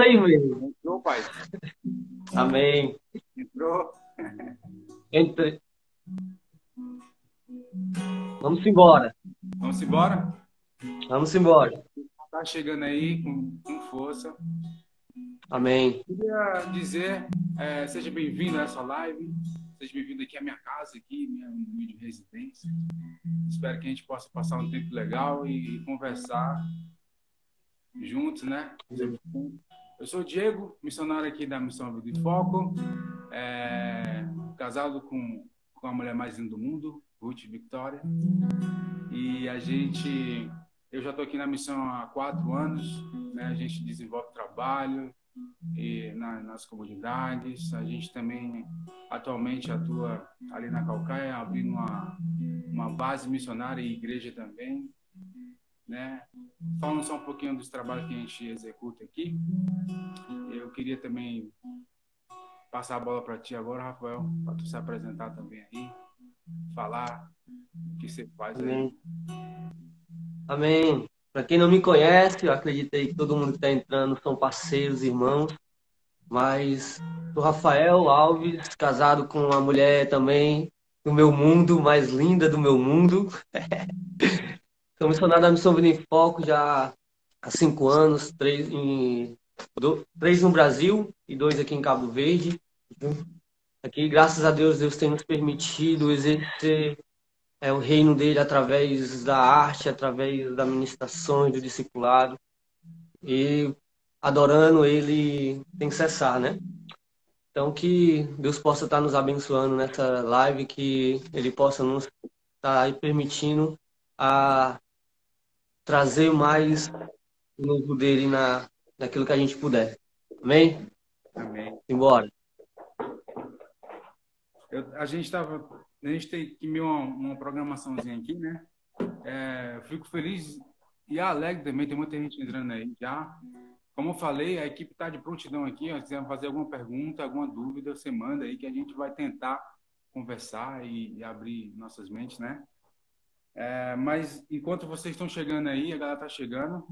isso aí mesmo. Entrou, pai? Amém. Entrou? Entre... Vamos embora. Vamos embora? Vamos embora. Tá chegando aí com, com força. Amém. Queria dizer, é, seja bem-vindo a essa live. Seja bem-vindo aqui à minha casa, aqui, minha humilde residência. Espero que a gente possa passar um tempo legal e, e conversar juntos, né? Eu sou Diego, missionário aqui da Missão Vida em Foco, é, casado com, com a mulher mais linda do mundo, Ruth Victoria. E a gente, eu já estou aqui na missão há quatro anos, né? A gente desenvolve trabalho, e na, nas comunidades. A gente também atualmente atua ali na Calcaia, abrindo uma, uma base missionária e igreja também. Né? Falando só um pouquinho dos trabalhos que a gente executa aqui, eu queria também passar a bola para ti agora, Rafael, para tu se apresentar também aí, falar o que você faz aí. Amém. Amém. Para quem não me conhece, eu acreditei que todo mundo que está entrando são parceiros, irmãos. Mas sou Rafael Alves, casado com uma mulher também do meu mundo, mais linda do meu mundo. sou missionário da Missão Vida em Foco já há cinco anos, três, em, três no Brasil e dois aqui em Cabo Verde. Aqui, graças a Deus, Deus tem nos permitido exercer é, o reino dele através da arte, através da ministração do discipulado. E adorando ele tem que cessar, né? Então que Deus possa estar nos abençoando nessa live, que Ele possa nos estar permitindo a trazer mais o novo dele na, naquilo que a gente puder. Amém? Amém. Embora. Eu, a gente estava a gente tem que meio uma, uma programaçãozinha aqui, né? É, fico feliz e alegre também, tem muita gente entrando aí já. Como eu falei, a equipe está de prontidão aqui. Se quiser fazer alguma pergunta, alguma dúvida, você manda aí que a gente vai tentar conversar e, e abrir nossas mentes, né? É, mas enquanto vocês estão chegando aí, a galera está chegando,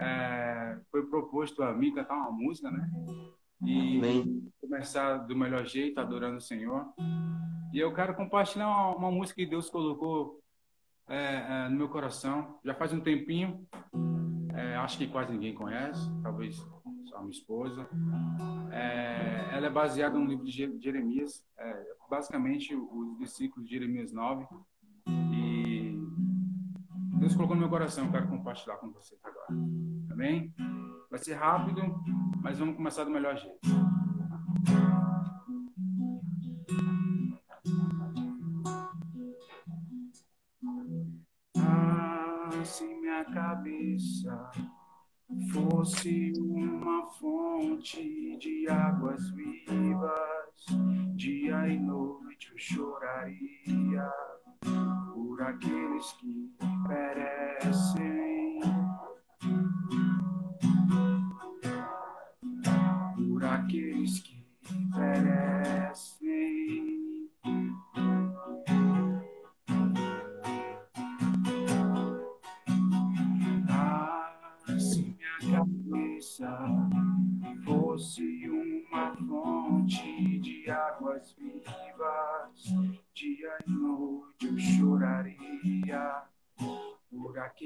é, foi proposto a mim cantar uma música, né? E Amém. começar do melhor jeito, adorando o Senhor. E eu quero compartilhar uma, uma música que Deus colocou é, é, no meu coração. Já faz um tempinho. É, acho que quase ninguém conhece. Talvez só minha esposa. É, ela é baseada no livro de Jeremias. É, basicamente, os versículos de Jeremias 9. Deus colocou no meu coração. Eu quero compartilhar com vocês agora. Amém? Vai ser rápido, mas vamos começar do melhor jeito. se minha cabeça fosse uma fonte de águas vivas, dia e noite eu choraria por aqueles que perecem.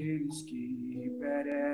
Por aqueles que perecem.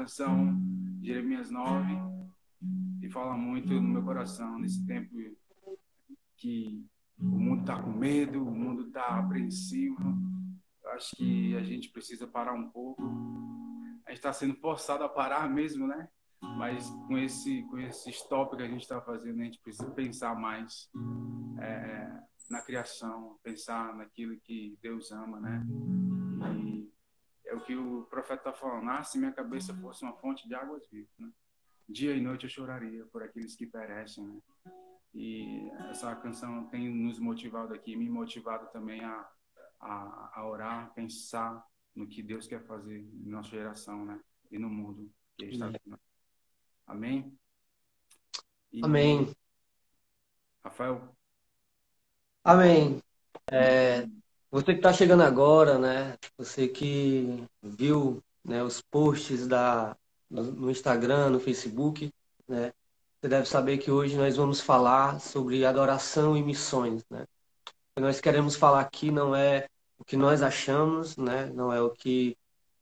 Canção, Jeremias 9, e fala muito no meu coração nesse tempo que o mundo está com medo, o mundo está apreensivo. Eu acho que a gente precisa parar um pouco. A gente está sendo forçado a parar mesmo, né? Mas com esse, com esse stop que a gente está fazendo, a gente precisa pensar mais é, na criação, pensar naquilo que Deus ama, né? E o que o profeta está falando. Ah, se minha cabeça fosse uma fonte de águas vivas, né? Dia e noite eu choraria por aqueles que perecem, né? E essa canção tem nos motivado aqui, me motivado também a, a, a orar, pensar no que Deus quer fazer na nossa geração, né? E no mundo que está vivendo. Amém? E, Amém. Rafael? Amém. É, você que está chegando agora, né? Você que viu né, os posts da, no Instagram, no Facebook, né? Você deve saber que hoje nós vamos falar sobre adoração e missões, né? O que nós queremos falar aqui não é o que nós achamos, né? Não é o que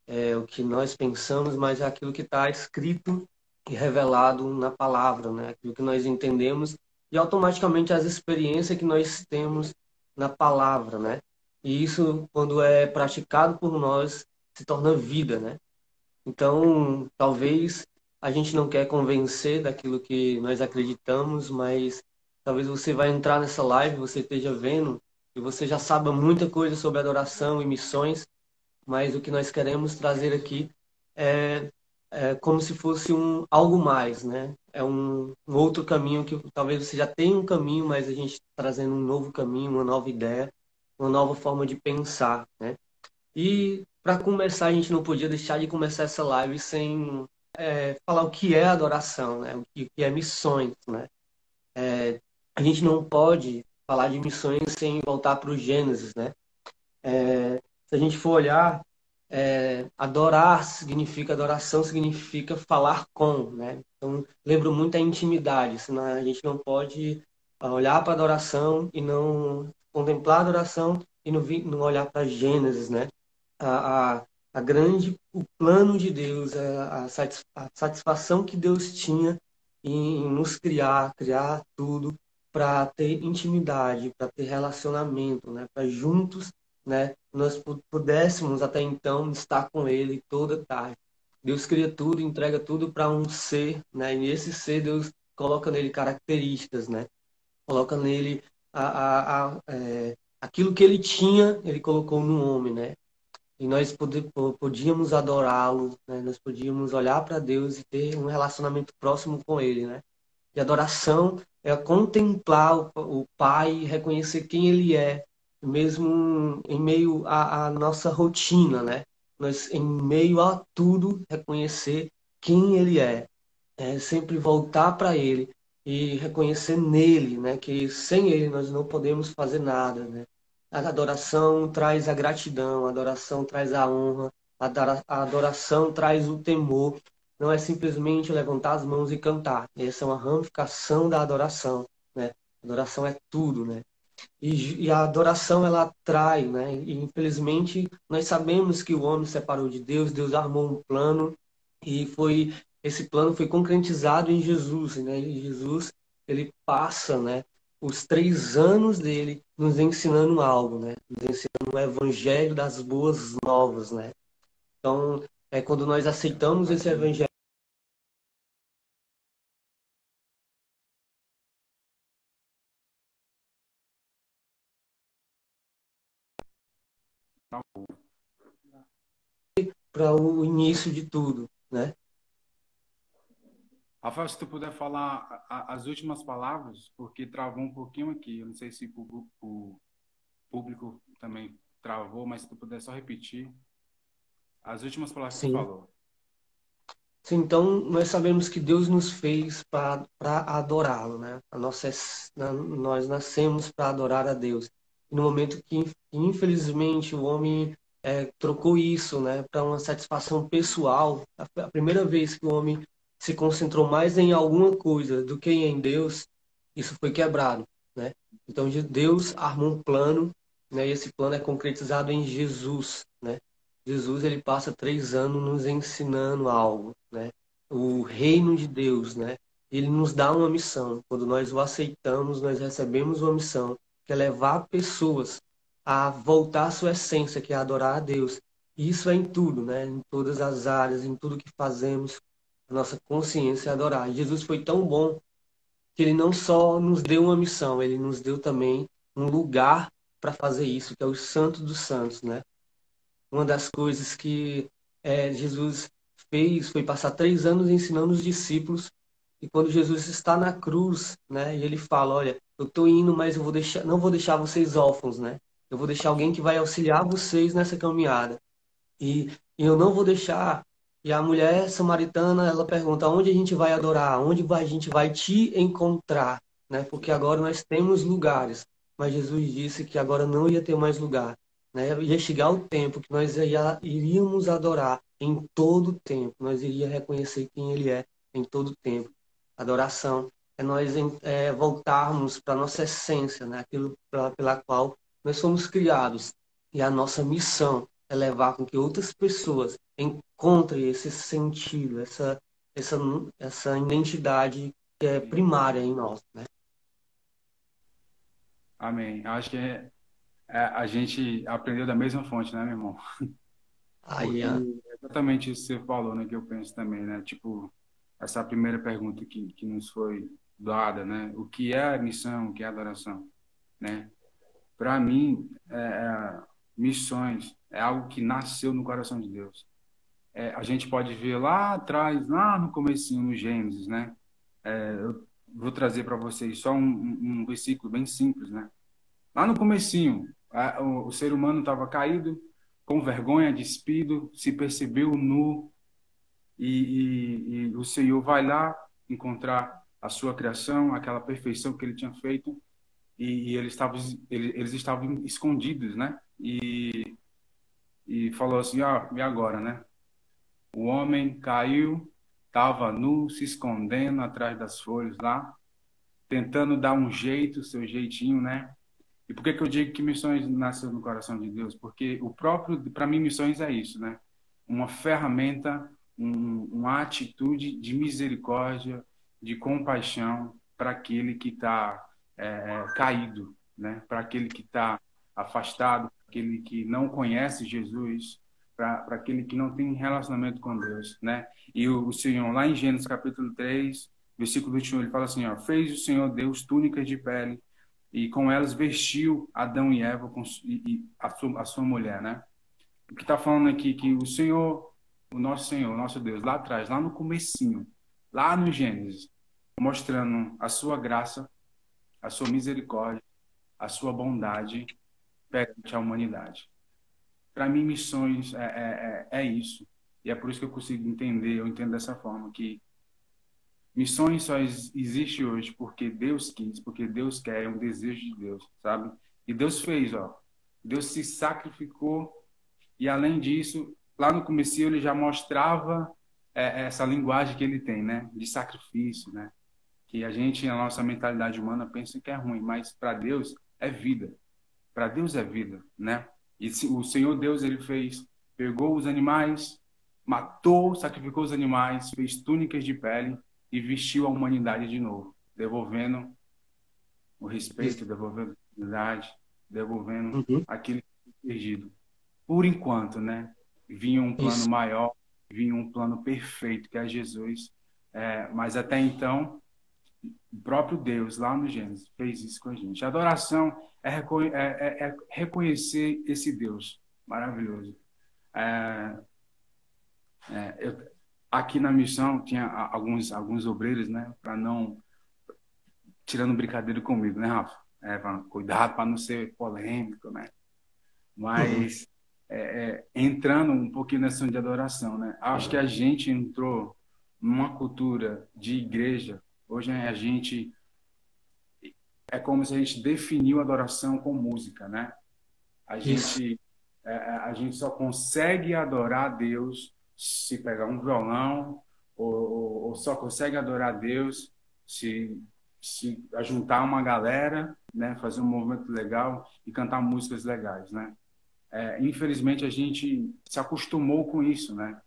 é o que nós pensamos, mas é aquilo que está escrito e revelado na palavra, né? Aquilo que nós entendemos e automaticamente as experiências que nós temos na palavra, né? E isso, quando é praticado por nós, se torna vida, né? Então, talvez a gente não quer convencer daquilo que nós acreditamos, mas talvez você vai entrar nessa live, você esteja vendo e você já saiba muita coisa sobre adoração e missões, mas o que nós queremos trazer aqui é, é como se fosse um algo mais, né? É um, um, outro caminho que talvez você já tenha um caminho, mas a gente tá trazendo um novo caminho, uma nova ideia, uma nova forma de pensar, né? E para começar, a gente não podia deixar de começar essa live sem é, falar o que é adoração, né? o que é missões. Né? É, a gente não pode falar de missões sem voltar para o Gênesis. Né? É, se a gente for olhar, é, adorar significa, adoração significa falar com. Né? Então, lembro muito a intimidade, senão a gente não pode olhar para a adoração e não contemplar a adoração e não, não olhar para Gênesis, né? a, a, a grande, o plano de Deus, a, a satisfação que Deus tinha em, em nos criar, criar tudo para ter intimidade, para ter relacionamento, né? Para juntos, né? Nós pudéssemos até então estar com Ele toda tarde. Deus cria tudo, entrega tudo para um ser, né? E esse ser Deus coloca nele características, né? Coloca nele a, a, a é, aquilo que ele tinha, ele colocou no homem, né? e nós podíamos adorá-lo, né? nós podíamos olhar para Deus e ter um relacionamento próximo com Ele, né? E adoração é contemplar o, Pai e reconhecer quem Ele é, mesmo em meio à, à nossa rotina, né? Nós, em meio a tudo, reconhecer quem Ele é, é sempre voltar para Ele e reconhecer nele, né? Que sem Ele nós não podemos fazer nada, né? A adoração traz a gratidão, a adoração traz a honra, a adoração traz o temor. Não é simplesmente levantar as mãos e cantar. Essa é uma ramificação da adoração. Né? Adoração é tudo, né? E, e, a adoração ela atrai, né? E infelizmente nós sabemos que o homem separou de Deus, Deus armou um plano e foi esse plano foi concretizado em Jesus, né? E Jesus ele passa, né? Os três anos dele nos ensinando algo, né? Nos ensinando o evangelho das boas novas, né? Então é quando nós aceitamos esse evangelho para o início de tudo, né? Rafael, se tu puder falar as últimas palavras, porque travou um pouquinho aqui. Eu não sei se o, o público também travou, mas se tu puder só repetir as últimas palavras Sim. que tu falou. Sim, então nós sabemos que Deus nos fez para adorá-lo, né? A nossa, nós nascemos para adorar a Deus. E no momento que, infelizmente, o homem é, trocou isso, né, para uma satisfação pessoal, a primeira vez que o homem se concentrou mais em alguma coisa do que em Deus, isso foi quebrado, né? Então Deus armou um plano, né? E esse plano é concretizado em Jesus, né? Jesus ele passa três anos nos ensinando algo, né? O reino de Deus, né? Ele nos dá uma missão. Quando nós o aceitamos, nós recebemos uma missão que é levar pessoas a voltar à sua essência, que é adorar a Deus. E isso é em tudo, né? Em todas as áreas, em tudo que fazemos, nossa consciência adorar. Jesus foi tão bom que ele não só nos deu uma missão, ele nos deu também um lugar para fazer isso, que é o Santo dos Santos, né? Uma das coisas que é, Jesus fez foi passar três anos ensinando os discípulos e quando Jesus está na cruz, né? E ele fala, olha, eu estou indo, mas eu vou deixar, não vou deixar vocês órfãos, né? Eu vou deixar alguém que vai auxiliar vocês nessa caminhada. E, e eu não vou deixar e a mulher samaritana, ela pergunta: onde a gente vai adorar? Onde a gente vai te encontrar? Né? Porque agora nós temos lugares. Mas Jesus disse que agora não ia ter mais lugar. Né? Ia chegar o tempo que nós ia, iríamos adorar em todo o tempo. Nós iríamos reconhecer quem Ele é em todo o tempo. Adoração é nós é, voltarmos para a nossa essência, né? aquilo pela, pela qual nós fomos criados. E a nossa missão levar com que outras pessoas encontrem esse sentido, essa, essa, essa identidade que é primária em nós, né? Amém. Acho que é, é, a gente aprendeu da mesma fonte, né, meu irmão? Aí, é. exatamente isso que você falou, né, que eu penso também, né? Tipo, essa primeira pergunta que, que nos foi dada, né? O que é missão, o que é adoração, né? Para mim, é, é, missões é algo que nasceu no coração de Deus. É, a gente pode ver lá atrás, lá no comecinho, no Gênesis, né? É, eu vou trazer para vocês só um, um, versículo bem simples, né? Lá no comecinho, o, o, ser humano estava caído, com vergonha, despido, se percebeu nu, e, e, e o Senhor vai lá encontrar a sua criação, aquela perfeição que ele tinha feito, e, e eles, estavam, eles, eles estavam escondidos, né? E e falou assim: ah, e agora, né? O homem caiu, estava nu, se escondendo atrás das folhas lá, tentando dar um jeito, seu jeitinho, né? E por que, que eu digo que missões nasceu no coração de Deus? Porque o próprio, para mim, missões é isso, né? Uma ferramenta, um, uma atitude de misericórdia, de compaixão para aquele que está é, é, caído, né? Para aquele que está afastado, aquele que não conhece Jesus, para aquele que não tem relacionamento com Deus, né? E o, o, Senhor, lá em Gênesis capítulo 3, versículo 21, ele fala assim, ó, fez o Senhor Deus túnicas de pele e com elas vestiu Adão e Eva com, e, e a, sua, a sua mulher, né? O que está falando aqui que o Senhor, o nosso Senhor, o nosso Deus, lá atrás, lá no comecinho, lá no Gênesis, mostrando a sua graça, a sua misericórdia, a sua bondade perante a humanidade. Para mim, missões é, é, é, é, isso. E é por isso que eu consigo entender, eu entendo dessa forma, que missões só existe hoje porque Deus quis, porque Deus quer, é um desejo de Deus, sabe? E Deus fez, ó. Deus se sacrificou e, além disso, lá no começo ele já mostrava é, essa linguagem que ele tem, né? De sacrifício, né? Que a gente, na nossa mentalidade humana, pensa que é ruim, mas para Deus é vida. Para Deus é vida, né? E o Senhor Deus ele fez, pegou os animais, matou, sacrificou os animais, fez túnicas de pele e vestiu a humanidade de novo, devolvendo o respeito, devolvendo a dignidade, devolvendo uhum. foi perdido. Por enquanto, né? Vinha um plano Isso. maior, vinha um plano perfeito que é Jesus. É, mas até então o próprio Deus, lá no Gênesis, fez isso com a gente. A adoração é, é, é, é reconhecer esse Deus Maravilhoso. É, é, eu, aqui na missão tinha alguns, alguns obreiros, né? Para não. Tirando brincadeira comigo, né, Rafa? É, cuidado para não ser polêmico, né? Mas. Uhum. É, é, entrando um pouquinho nessa de adoração, né? Acho que a gente entrou numa cultura de igreja. Hoje a gente é como se a gente definiu a adoração com música, né? A gente é, é, a gente só consegue adorar a Deus se pegar um violão ou, ou só consegue adorar a Deus se se juntar uma galera, né, fazer um movimento legal e cantar músicas legais, né? É, infelizmente a gente se acostumou com isso, né?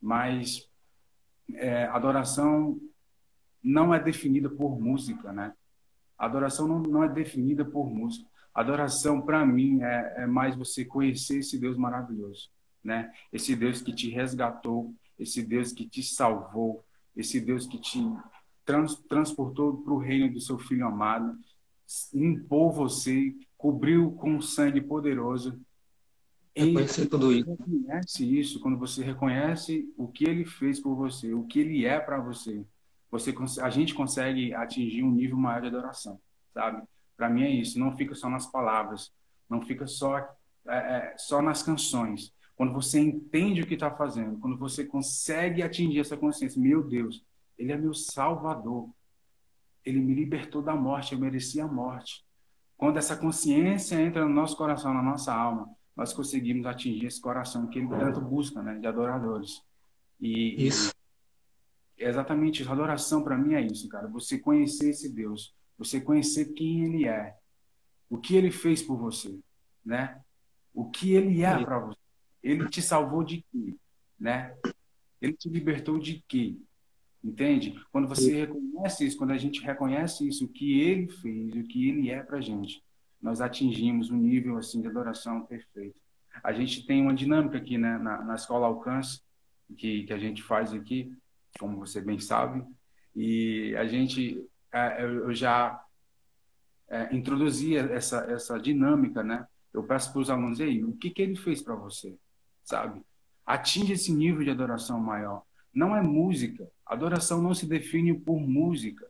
Mas é, adoração não é definida por música, né? Adoração não, não é definida por música. Adoração, para mim, é, é, mais você conhecer esse Deus maravilhoso, né? Esse Deus que te resgatou, esse Deus que te salvou, esse Deus que te trans, transportou para o reino do seu Filho amado, limpou você, cobriu com sangue poderoso. Reconhecer tudo isso. Quando você reconhece isso, quando você reconhece o que Ele fez por você, o que Ele é para você, você a gente consegue atingir um nível maior de adoração, sabe? Para mim é isso. Não fica só nas palavras, não fica só é, é, só nas canções. Quando você entende o que está fazendo, quando você consegue atingir essa consciência, meu Deus, Ele é meu Salvador. Ele me libertou da morte, eu merecia a morte. Quando essa consciência entra no nosso coração, na nossa alma, nós conseguimos atingir esse coração que ele tanto busca, né, de adoradores. E, isso. É exatamente isso. Adoração para mim é isso, cara. Você conhecer esse Deus, você conhecer quem ele é, o que ele fez por você, né? O que ele é para você. Ele te salvou de quê, né? Ele te libertou de quê? Entende? Quando você reconhece isso, quando a gente reconhece isso, o que ele fez, o que ele é para gente, nós atingimos um nível assim de adoração perfeito. A gente tem uma dinâmica aqui né, na, na escola Alcance que, que a gente faz aqui, como você bem sabe, e a gente é, eu já é, introduzi essa essa dinâmica, né? Eu peço para os alunos aí, o que que ele fez para você, sabe? Atinge esse nível de adoração maior. Não é música. Adoração não se define por música.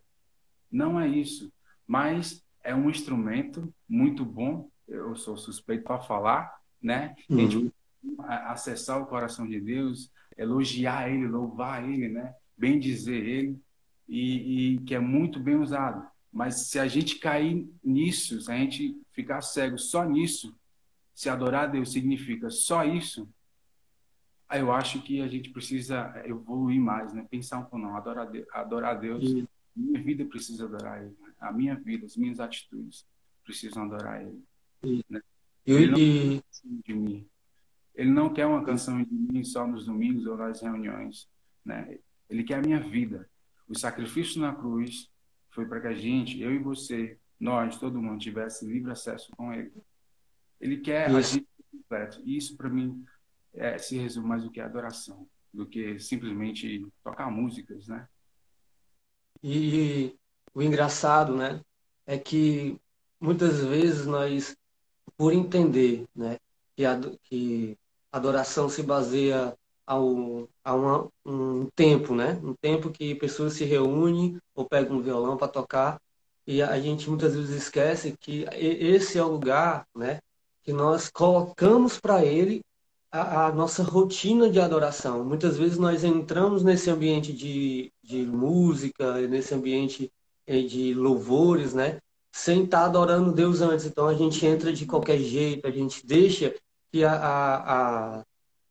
Não é isso. Mas é um instrumento muito bom. Eu sou suspeito para falar, né? Uhum. A gente acessar o coração de Deus, elogiar Ele, louvar Ele, né? Bem dizer Ele e, e, que é muito bem usado. Mas se a gente cair nisso, se a gente ficar cego só nisso, se adorar a Deus significa só isso, aí eu acho que a gente precisa evoluir mais, né? Pensar um pouco, não, adorar a Deus, adorar a Deus minha vida precisa adorar Ele. A minha vida, as minhas atitudes precisam adorar Ele. Né? Ele não e... de mim. Ele não quer uma canção de mim só nos domingos ou nas reuniões. Né? Ele quer a minha vida. O sacrifício na cruz foi para que a gente, eu e você, nós, todo mundo, tivesse livre acesso com Ele. Ele quer isso. a gente completo. E isso, para mim, é, se resume mais do que adoração, do que simplesmente tocar músicas, né? E o engraçado, né, é que muitas vezes nós, por entender, né, que a, que adoração se baseia ao, a uma, um tempo, né, um tempo que pessoas se reúnem ou pegam um violão para tocar e a gente muitas vezes esquece que esse é o lugar, né, que nós colocamos para ele a, a, nossa rotina de adoração. Muitas vezes nós entramos nesse ambiente de, de música, nesse ambiente eh, de louvores, né? Sem estar adorando Deus antes. Então a gente entra de qualquer jeito, a gente deixa que a, a, a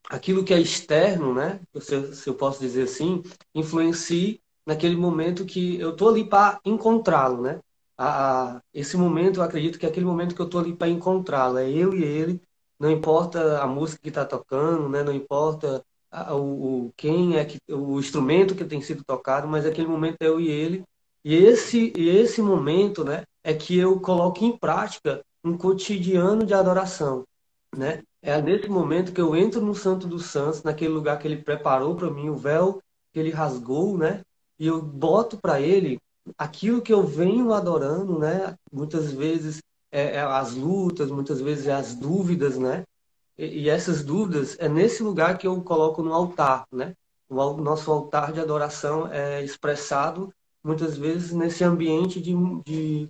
aquilo que é externo, né? Se, se eu posso dizer assim, influencie naquele momento que eu tô ali para encontrá-lo, né? A, a, esse momento, eu acredito que é aquele momento que eu tô ali para encontrá-lo, é eu e ele não importa a música que está tocando, né? não importa a, o, o, quem é que o instrumento que tem sido tocado, mas aquele momento é eu e ele. E esse, e esse momento né, é que eu coloco em prática um cotidiano de adoração. Né? É nesse momento que eu entro no Santo dos Santos, naquele lugar que ele preparou para mim, o véu que ele rasgou, né? e eu boto para ele aquilo que eu venho adorando, né? muitas vezes é, é as lutas, muitas vezes é as dúvidas, né? e, e essas dúvidas é nesse lugar que eu coloco no altar, né? O nosso altar de adoração é expressado muitas vezes nesse ambiente de, de,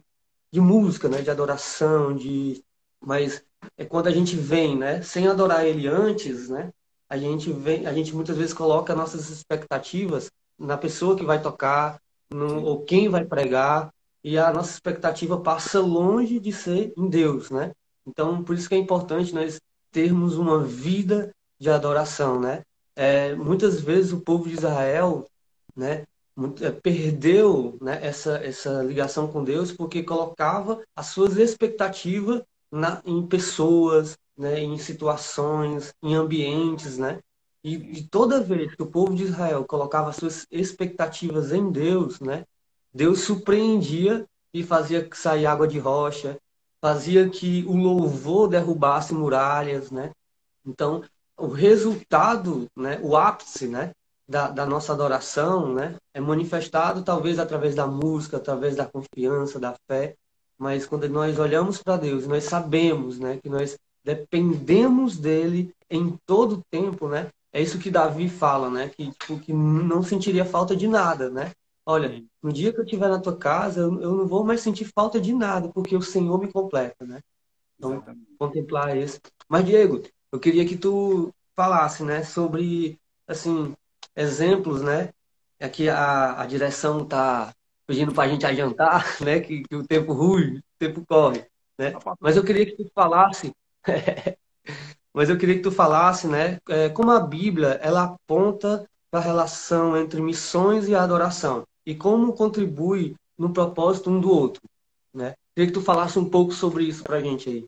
de música, né? De adoração, de mas é quando a gente vem, né? Sem adorar Ele antes, né? A gente vem, a gente muitas vezes coloca nossas expectativas na pessoa que vai tocar, no, ou quem vai pregar, e a nossa expectativa passa longe de ser em Deus, né? Então, por isso que é importante nós termos uma vida de adoração, né? É, muitas vezes o povo de Israel, né, é, perdeu né, essa, essa ligação com Deus porque colocava as suas expectativas na, em pessoas, né, em situações, em ambientes, né? E, e, toda vez que o povo de Israel colocava suas expectativas em Deus, né, Deus surpreendia e fazia sair água de rocha, fazia que o louvor derrubasse muralhas, né? Então, o resultado, né, o ápice, né, da, da nossa adoração, né, é manifestado talvez através da música, através da confiança, da fé, mas quando nós olhamos para Deus, nós sabemos, né, que nós dependemos dele em todo tempo, né? É isso que Davi fala, né? Que, tipo, que não sentiria falta de nada, né? Olha, no dia que eu estiver na tua casa, eu, eu, não vou mais sentir falta de nada, porque o Senhor me completa, né? Então, Exatamente. contemplar isso. Mas, Diego, eu queria que tu falasse, né, sobre, assim, exemplos, né? Aqui a, a direção tá pedindo para a gente adiantar, né? Que, que o tempo ruge, o tempo corre, né? Mas eu queria que tu falasse Mas eu queria que tu falasse, né, é, como a Bíblia ela aponta para a relação entre missões e adoração e como contribui no propósito um do outro, né? Queria que tu falasse um pouco sobre isso para a gente aí.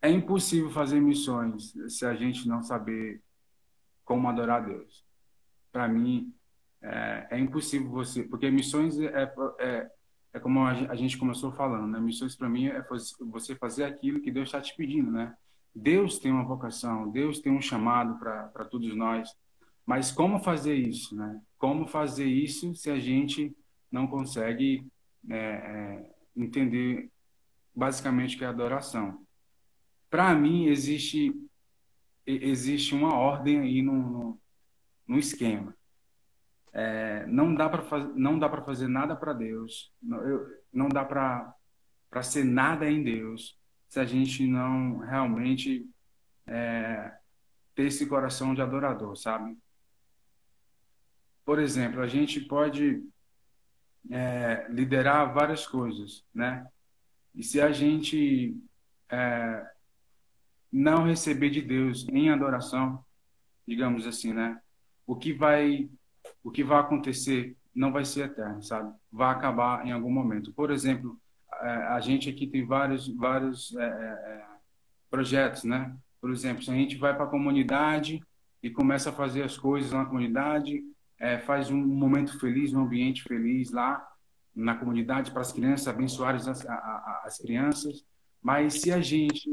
É impossível fazer missões se a gente não saber como adorar Deus. Para mim, é, é, impossível você, porque missões é, é, é como a gente começou falando, né? Missões para mim é você fazer aquilo que Deus está te pedindo, né? Deus tem uma vocação, Deus tem um chamado para todos nós, mas como fazer isso, né? Como fazer isso se a gente não consegue é, é, entender basicamente o que é adoração? Para mim existe existe uma ordem aí no, no, no esquema. É, não dá para não dá para fazer nada para Deus. Não, eu, não dá para para ser nada em Deus se a gente não realmente é, ter esse coração de adorador sabe? Por exemplo a gente pode é, liderar várias coisas né? E se a gente é, não receber de Deus em adoração digamos assim né? O que vai o que vai acontecer não vai ser eterno, sabe? Vai acabar em algum momento. Por exemplo, é, a gente aqui tem vários, vários é, é, projetos, né? Por exemplo, se a gente vai para a comunidade e começa a fazer as coisas na comunidade, é, faz um momento feliz, um ambiente feliz lá na comunidade para as crianças, abençoar as, as crianças. Mas se a gente,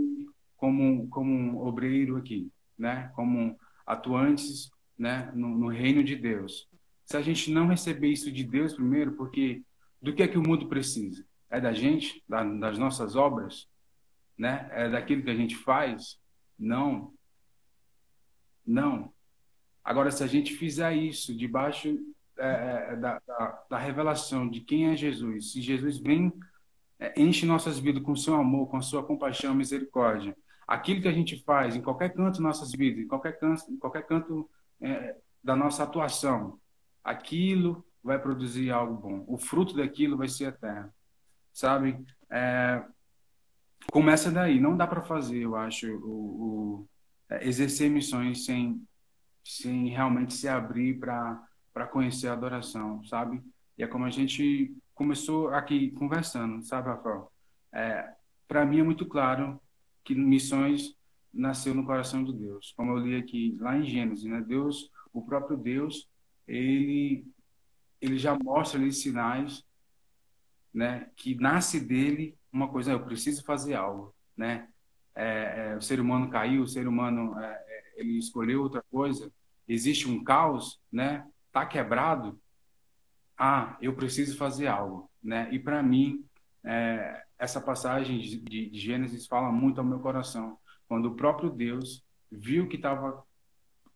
como, como um obreiro aqui, né? Como atuantes né? no, no reino de Deus, se a gente não receber isso de Deus primeiro, porque do que é que o mundo precisa? É da gente, da, das nossas obras, né? É daquilo que a gente faz? Não. Não. Agora, se a gente fizer isso debaixo é, é da, da, da, revelação de quem é Jesus, se Jesus vem, é, enche nossas vidas com seu amor, com sua compaixão, misericórdia, aquilo que a gente faz em qualquer canto nossas vidas, em qualquer canto, em qualquer canto é, da nossa atuação, aquilo vai produzir algo bom. O fruto daquilo vai ser eterno. Sabe? É, começa daí. Não dá para fazer, eu acho, o, o é, exercer missões sem, sem realmente se abrir para conhecer a adoração, sabe? E é como a gente começou aqui conversando, sabe, Rafael? É, para mim é muito claro que missões nasceu no coração de Deus. Como eu li aqui lá em Gênesis, né? Deus, o próprio Deus, ele ele já mostra ali sinais, né, que nasce dele uma coisa, eu preciso fazer algo, né? É, é, o ser humano caiu, o ser humano é, é ele escolheu outra coisa, existe um caos, né? Tá quebrado. Ah, eu preciso fazer algo, né? E para mim é, essa passagem de, de Gênesis fala muito ao meu coração. Quando o próprio Deus viu que estava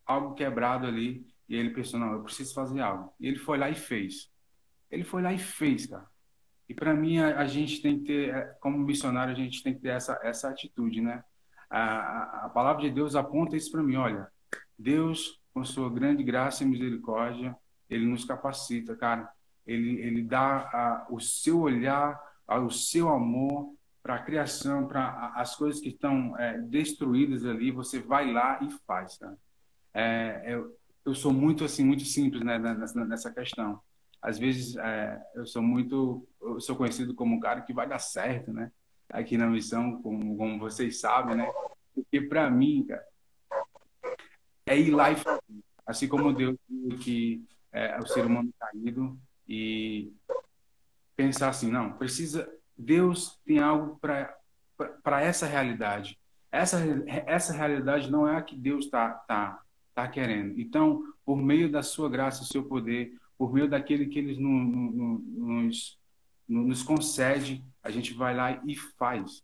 algo quebrado ali e ele pensou, não, eu preciso fazer algo. E ele foi lá e fez. Ele foi lá e fez, cara. E para mim, a, a, gente tem que ter, é, como missionário, a gente tem que ter essa, essa atitude, né? A, a palavra de Deus aponta isso para mim. Olha, Deus, com sua grande graça e misericórdia, ele nos capacita, cara. Ele, ele dá a, o seu olhar, a, o seu amor para a criação, para as coisas que estão é, destruídas ali. Você vai lá e faz, cara. É, eu, eu sou muito assim, muito simples né, nessa, nessa questão. Às vezes é, eu sou muito, eu sou conhecido como um cara que vai dar certo, né? Aqui na missão, como, como vocês sabem, né? Porque para mim, cara, é ir lá e fazer. Assim como Deus que é, o ser humano caído e pensar assim, não, precisa, Deus tem algo para essa realidade. Essa, essa realidade não é a que Deus está tá, tá querendo. Então, por meio da sua graça, do seu poder, por meio daquele que Ele nos, nos concede, a gente vai lá e faz.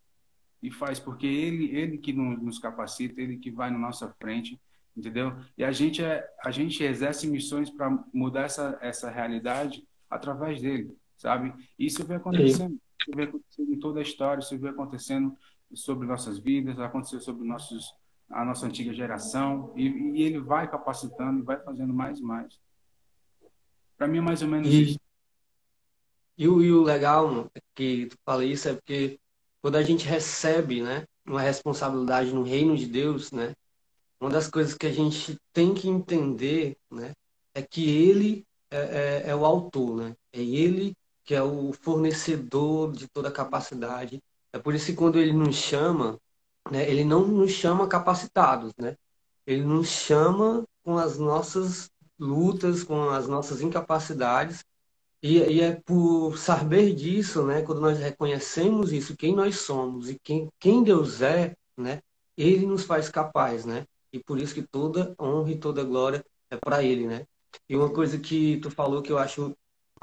E faz, porque Ele, ele que nos capacita, Ele que vai na nossa frente, entendeu? E a gente é, a gente exerce missões para mudar essa essa realidade através dele, sabe? Isso vem acontecendo, isso vem acontecendo em toda a história, isso vem acontecendo sobre nossas vidas, aconteceu sobre nossos a nossa antiga geração e, e ele vai capacitando e vai fazendo mais e mais. Para mim é mais ou menos e, isso. E o, e o legal que tu fala isso é porque quando a gente recebe, né, uma responsabilidade no reino de Deus, né, uma das coisas que a gente tem que entender, né, é que ele é, é, é o autor, né? É ele que é o fornecedor de toda a capacidade. É por isso que quando ele nos chama, né, ele não nos chama capacitados, né? Ele nos chama com as nossas lutas, com as nossas incapacidades. E, e, é por saber disso, né, quando nós reconhecemos isso, quem nós somos e quem, quem Deus é, né, ele nos faz capaz, né? E por isso que toda honra e toda glória é para ele, né? E uma coisa que tu falou que eu acho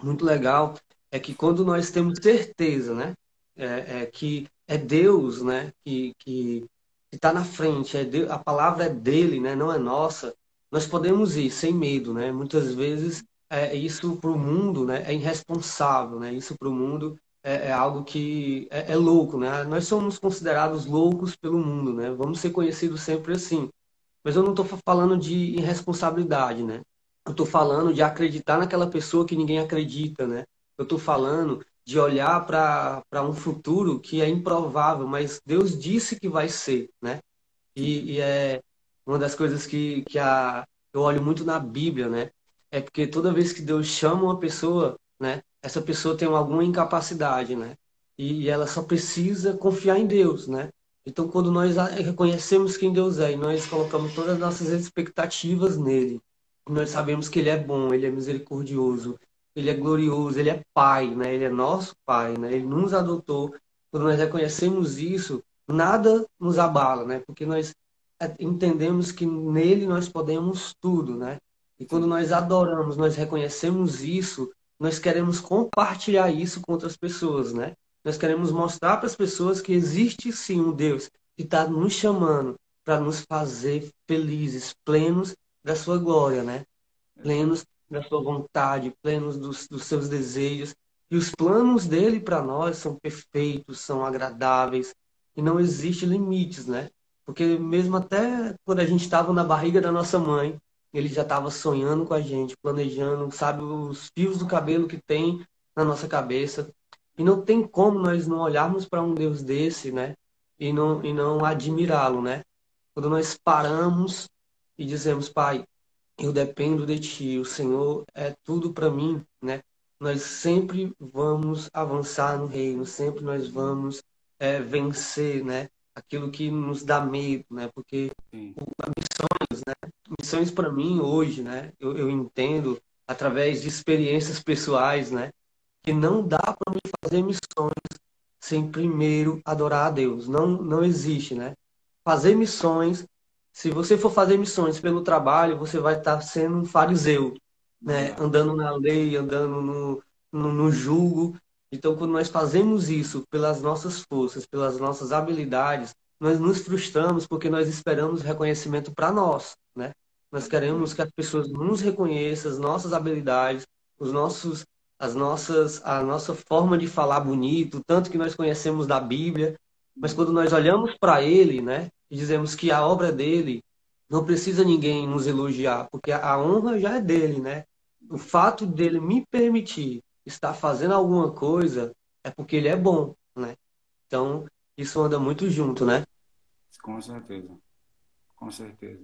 muito legal é que quando nós temos certeza, né, é, é que é Deus, né, que que está na frente, é Deus, a palavra é dele, né, não é nossa. Nós podemos ir sem medo, né? Muitas vezes é, isso para o mundo, né, é irresponsável, né? Isso para o mundo é, é, algo que é, é louco, né? Nós somos considerados loucos pelo mundo, né? Vamos ser conhecidos sempre assim. Mas eu não estou falando de irresponsabilidade, né? Eu estou falando de acreditar naquela pessoa que ninguém acredita, né? Eu estou falando de olhar para um futuro que é improvável, mas Deus disse que vai ser, né? E, e, é uma das coisas que, que a, eu olho muito na Bíblia, né? É porque toda vez que Deus chama uma pessoa, né? Essa pessoa tem alguma incapacidade, né? E, e ela só precisa confiar em Deus, né? Então, quando nós reconhecemos quem Deus é e nós colocamos todas as nossas expectativas nele, nós sabemos que ele é bom, ele é misericordioso, ele é glorioso, ele é pai, né? Ele é nosso pai, né? Ele nos adotou. Quando nós reconhecemos isso, nada nos abala, né? Porque nós entendemos que nele nós podemos tudo, né? E quando nós adoramos, nós reconhecemos isso, nós queremos compartilhar isso com outras pessoas, né? Nós queremos mostrar para as pessoas que existe sim um Deus que está nos chamando para nos fazer felizes, plenos da sua glória, né? Plenos da sua vontade, plenos dos, dos seus desejos. E os planos dele para nós são perfeitos, são agradáveis e não existe limites, né? Porque mesmo até quando a gente estava na barriga da nossa mãe, ele já estava sonhando com a gente, planejando, sabe, os fios do cabelo que tem na nossa cabeça. E não tem como nós não olharmos para um Deus desse, né? E não, e não admirá-lo, né? Quando nós paramos e dizemos, Pai, eu dependo de Ti, o Senhor é tudo para mim, né? Nós sempre vamos avançar no reino, sempre nós vamos é, vencer, né? Aquilo que nos dá medo, né? Porque missões, né? Missões para mim hoje, né? Eu, eu entendo através de experiências pessoais, né? que não dá para me fazer missões sem primeiro adorar a Deus. Não, não existe, né? Fazer missões, se você for fazer missões pelo trabalho, você vai estar sendo um fariseu, né? Andando na lei, andando no, no, no julgo. Então, quando nós fazemos isso pelas nossas forças, pelas nossas habilidades, nós nos frustramos porque nós esperamos reconhecimento para nós, né? Nós queremos que as pessoas nos reconheçam as nossas habilidades, os nossos, as nossas, a nossa forma de falar bonito, tanto que nós conhecemos da Bíblia, mas quando nós olhamos para Ele, né, e dizemos que a obra dele não precisa ninguém nos elogiar, porque a honra já é dele, né? O fato dele me permitir estar fazendo alguma coisa é porque ele é bom, né? Então, isso anda muito junto, né? Com certeza. Com certeza.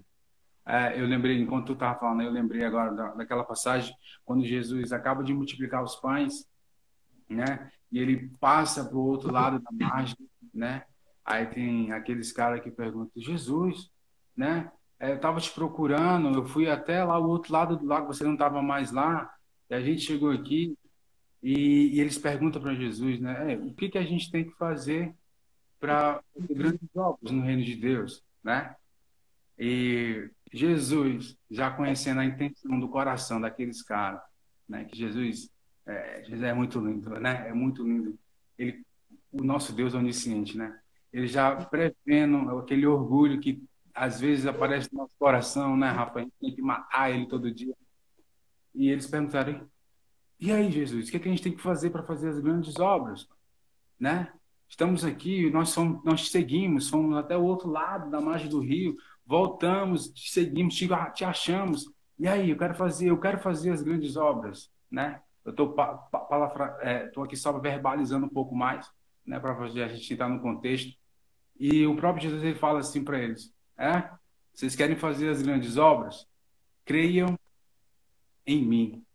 É, eu lembrei, enquanto tu estava falando, eu lembrei agora da, daquela passagem, quando Jesus acaba de multiplicar os pães, né? E ele passa para o outro lado da margem, né? Aí tem aqueles caras que perguntam, Jesus, né? É, eu estava te procurando, eu fui até lá o outro lado do lago, você não estava mais lá, e a gente chegou aqui e, e eles perguntam para Jesus, né? É, o que, que a gente tem que fazer para grandes obras no reino de Deus, né? E Jesus, já conhecendo a intenção do coração daqueles caras, né? Que Jesus, é, Jesus é muito lindo, né? É muito lindo. Ele, o nosso Deus onisciente, né? Ele já prevendo aquele orgulho que às vezes aparece no nosso coração, né, Rafa? A gente tem que matar ele todo dia. E eles perguntaram: e aí, Jesus, o que, é que a gente tem que fazer para fazer as grandes obras? Né? Estamos aqui, nós, somos, nós seguimos, fomos até o outro lado da margem do rio, voltamos, te seguimos, te, te achamos. E aí, eu quero fazer, eu quero fazer as grandes obras, né? Eu estou é, aqui só verbalizando um pouco mais, né, para a gente entrar no contexto. E o próprio Jesus ele fala assim para eles: é, vocês querem fazer as grandes obras? Creiam em mim,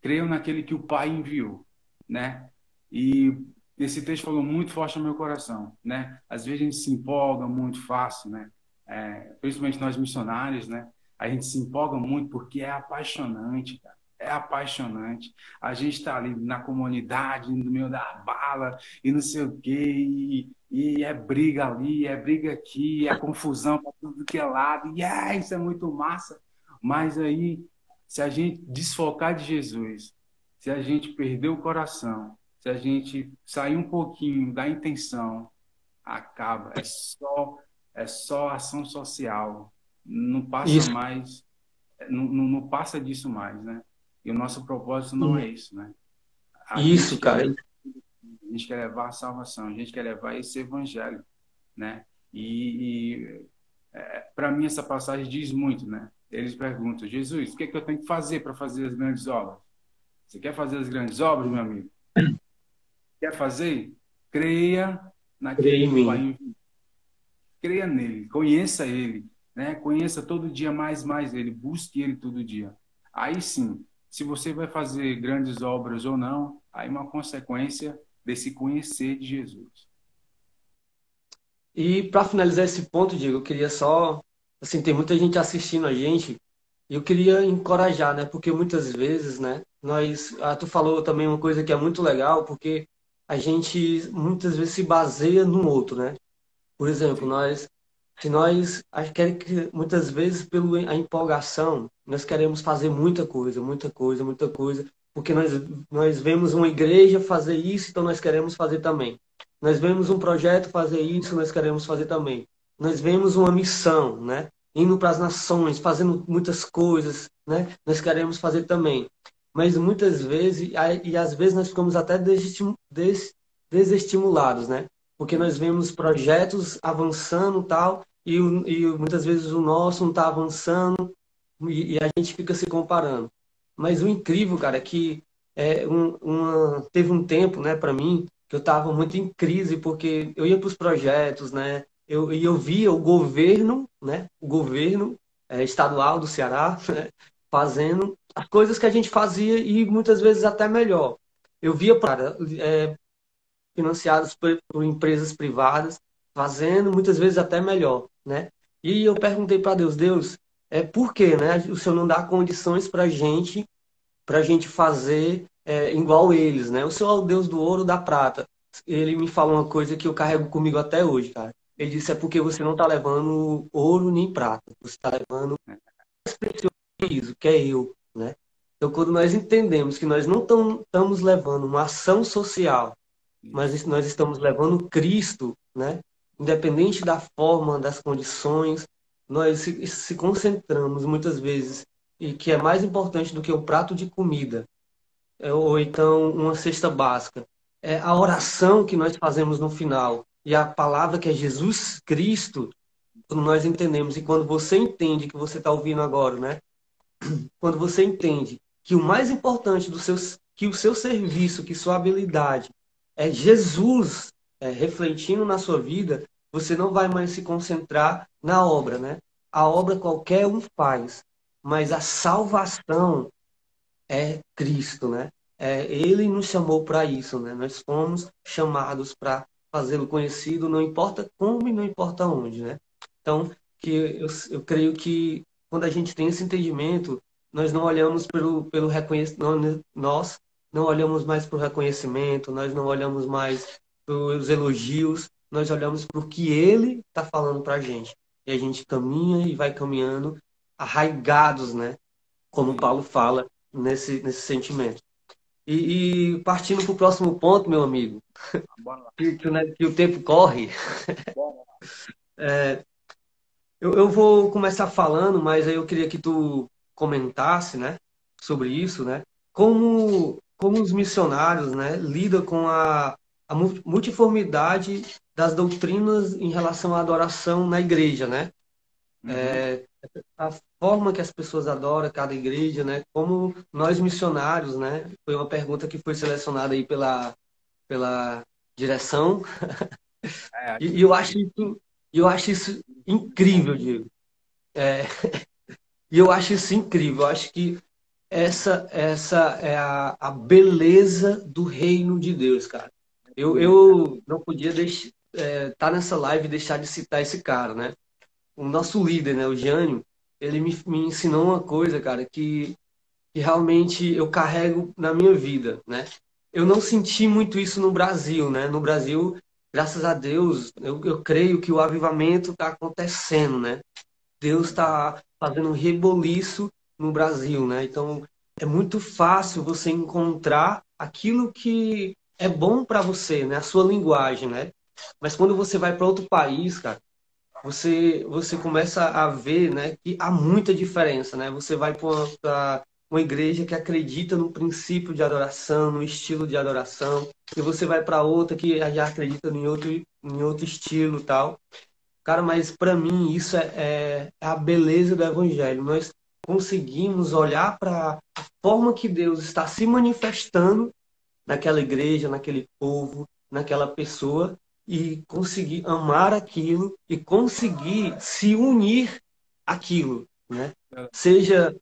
creiam naquele que o Pai enviou, né? E esse texto falou muito forte no meu coração, né? Às vezes a gente se empolga muito fácil, né? É, principalmente nós missionários, né? A gente se empolga muito porque é apaixonante, cara. É apaixonante. A gente está ali na comunidade, no meio da bala e não sei o quê, e, e é briga ali, é briga aqui, é confusão para tudo que é lado, e é, isso é muito massa. Mas aí, se a gente desfocar de Jesus, se a gente perder o coração, se a gente sair um pouquinho da intenção, acaba. É só é só ação social. Não passa isso. mais, não, não, não, passa disso mais, né? E o nosso propósito não é isso, né? A isso, cara. Quer, a gente quer levar a salvação, a gente quer levar esse evangelho, né? E, e é, para mim essa passagem diz muito, né? Eles perguntam, Jesus, o que, é que eu tenho que fazer para fazer as grandes obras? Você quer fazer as grandes obras, meu amigo? Quer fazer? Creia naquele que vai Creia nele, conheça ele, né? Conheça todo dia mais mais ele, busque ele todo dia. Aí sim, se você vai fazer grandes obras ou não, aí uma consequência desse conhecer de Jesus. E para finalizar esse ponto, Diego, eu queria só, assim, tem muita gente assistindo a gente, e eu queria encorajar, né? Porque muitas vezes, né, nós, ah, tu falou também uma coisa que é muito legal, porque a gente muitas vezes se baseia no outro, né? Por exemplo, nós se nós acho que muitas vezes pela empolgação nós queremos fazer muita coisa, muita coisa, muita coisa, porque nós nós vemos uma igreja fazer isso, então nós queremos fazer também. Nós vemos um projeto fazer isso, nós queremos fazer também. Nós vemos uma missão, né? Indo para as nações, fazendo muitas coisas, né? Nós queremos fazer também. Mas muitas vezes, e às vezes nós ficamos até desestimulados, né? Porque nós vemos projetos avançando tal, e, e muitas vezes o nosso não está avançando e, e, a gente fica se comparando. Mas o incrível, cara, é que é, um, uma, teve um tempo, né, para mim, que eu estava muito em crise, porque eu ia para os projetos, né, eu, eu via o governo, né, o governo é, estadual do Ceará, né, fazendo as coisas que a gente fazia e muitas vezes até melhor. Eu via para é, financiados por, por empresas privadas, fazendo muitas vezes até melhor, né? E eu perguntei para Deus, Deus, é por quê, né? O Senhor não dá condições para gente, para gente fazer é, igual eles, né? O Senhor é o Deus do ouro, da prata. Ele me falou uma coisa que eu carrego comigo até hoje, cara. Ele disse é porque você não está levando ouro nem prata, você está levando mais precioso que é eu, né? Então, quando nós entendemos que nós não estamos levando uma ação social, mas nós estamos levando Cristo, né? Independente da forma, das condições, nós se, se concentramos muitas vezes e que é mais importante do que o prato de comida, é, ou então uma cesta básica, é a oração que nós fazemos no final e a palavra que é Jesus Cristo, nós entendemos e quando você entende que você está ouvindo agora, né? Quando você entende que o mais importante do seu, que o seu serviço, que sua habilidade é Jesus é, refletindo na sua vida, você não vai mais se concentrar na obra, né? A obra qualquer um faz, mas a salvação é Cristo, né? É, ele nos chamou para isso, né? Nós fomos chamados para fazê-lo conhecido, não importa como e não importa onde, né? Então, que eu, eu creio que quando a gente tem esse entendimento, nós não olhamos pelo, pelo reconhecimento, nós não olhamos mais para o reconhecimento, nós não olhamos mais os elogios, nós olhamos para o que ele está falando para a gente. E a gente caminha e vai caminhando arraigados, né? Como Paulo fala nesse, nesse sentimento. E, e partindo para o próximo ponto, meu amigo, que, que, né, que, o tempo corre. é, eu, eu vou começar falando, mas aí eu queria que tu comentasse, né, sobre isso, né? Como, como os missionários, né, lidam com a, a multiformidade das doutrinas em relação à adoração na igreja, né? Uhum. É, a forma que as pessoas adoram cada igreja, né? Como nós missionários, né? Foi uma pergunta que foi selecionada aí pela, pela direção. É, e, e eu acho isso, eu acho isso incrível, Diego. É, e eu acho isso incrível. Eu acho que essa, essa é a, a beleza do reino de Deus, cara. Eu, eu não podia estar é, tá nessa live e deixar de citar esse cara, né? O nosso líder, né? O Jânio, ele me, me ensinou uma coisa, cara, que, que realmente eu carrego na minha vida, né? Eu não senti muito isso no Brasil, né? No Brasil, graças a Deus, eu, eu creio que o avivamento está acontecendo, né? Deus está fazendo um reboliço no Brasil, né? Então, é muito fácil você encontrar aquilo que é bom para você, né? A sua linguagem, né? Mas quando você vai para outro país, cara, você você começa a ver, né, que há muita diferença, né? Você vai para uma, igreja que acredita no princípio de adoração, no estilo de adoração, e você vai para outra que já acredita em outro em outro estilo, tal. Cara, mas para mim isso é, é, é a beleza do evangelho. Nós conseguimos olhar para a forma que Deus está se manifestando naquela igreja, naquele povo, naquela pessoa e conseguir amar aquilo e conseguir se unir aquilo, né? Seja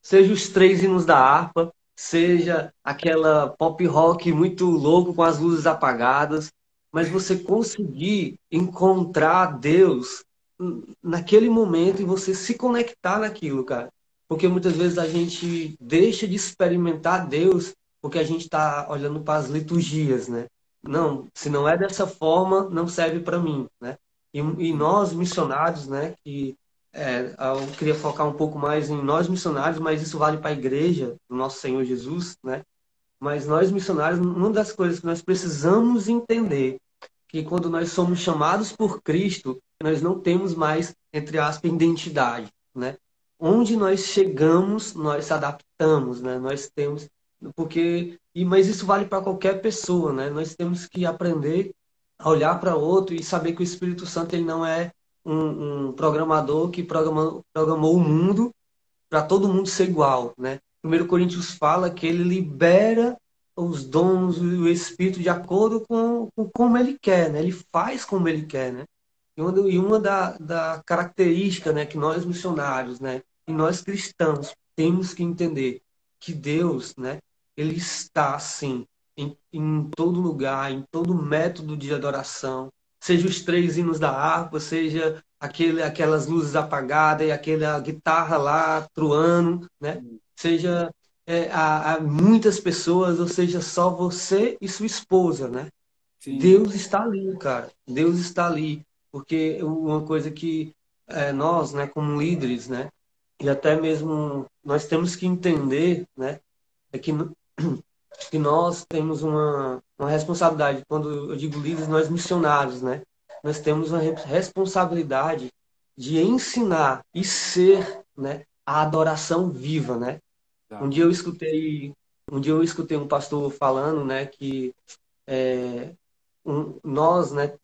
seja os três hinos da harpa, seja aquela pop rock muito louco com as luzes apagadas, mas você conseguir encontrar Deus naquele momento e você se conectar naquilo, cara. Porque muitas vezes a gente deixa de experimentar Deus porque a gente está olhando para as liturgias, né? Não, se não é dessa forma, não serve para mim, né? E, e, nós missionários, né? Que é, eu queria focar um pouco mais em nós missionários, mas isso vale para a igreja do nosso Senhor Jesus, né? Mas nós missionários, uma das coisas que nós precisamos entender que quando nós somos chamados por Cristo, nós não temos mais, entre aspas, identidade, né? Onde nós chegamos, nós se adaptamos, né? Nós temos porque e mas isso vale para qualquer pessoa, né? Nós temos que aprender a olhar para outro e saber que o Espírito Santo ele não é um, um programador que programou, programou o mundo para todo mundo ser igual, né? Primeiro Coríntios fala que ele libera os dons o Espírito de acordo com, com como ele quer, né? Ele faz como ele quer, né? E uma, e uma da, da característica, né, que nós missionários, né, e nós cristãos temos que entender que Deus, né, ele está assim em, em todo lugar, em todo método de adoração, seja os três hinos da harpa, seja aquele, aquelas luzes apagadas e aquela guitarra lá truando, né? Seja é, a, a, muitas pessoas, ou seja, só você e sua esposa, né? Sim. Deus está ali, cara. Deus está ali, porque uma coisa que é, nós, né, como líderes, né, e até mesmo nós temos que entender, né, é que, que nós temos uma, uma responsabilidade, quando eu digo líderes, nós missionários, né, nós temos uma responsabilidade de ensinar e ser, né, a adoração viva, né? Tá. Um dia eu escutei, um dia eu escutei um pastor falando, né, que é, um, nós, né,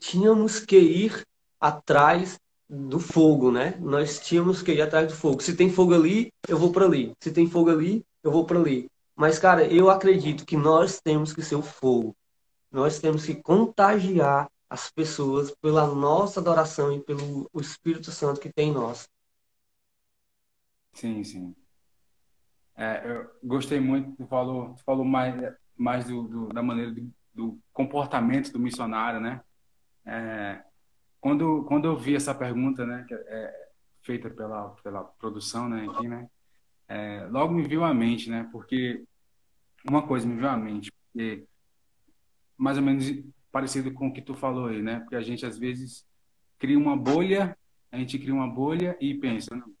tínhamos que ir atrás do fogo, né? Nós tínhamos que ir atrás do fogo. Se tem fogo ali, eu vou para ali. Se tem fogo ali, eu vou para ali. Mas, cara, eu acredito que nós temos que ser o fogo. Nós temos que contagiar as pessoas pela nossa adoração e pelo Espírito Santo que tem em nós. Sim, sim. É, eu gostei muito, tu falou, tu falou mais, mais do, do da maneira do, do, comportamento do missionário, né? É, quando, quando eu vi essa pergunta, né, que é feita pela, pela produção, né, aqui, né, é, logo me viu à mente, né, porque uma coisa me viu à mente, porque mais ou menos parecido com o que tu falou aí, né, porque a gente às vezes cria uma bolha, a gente cria uma bolha e pensa, não,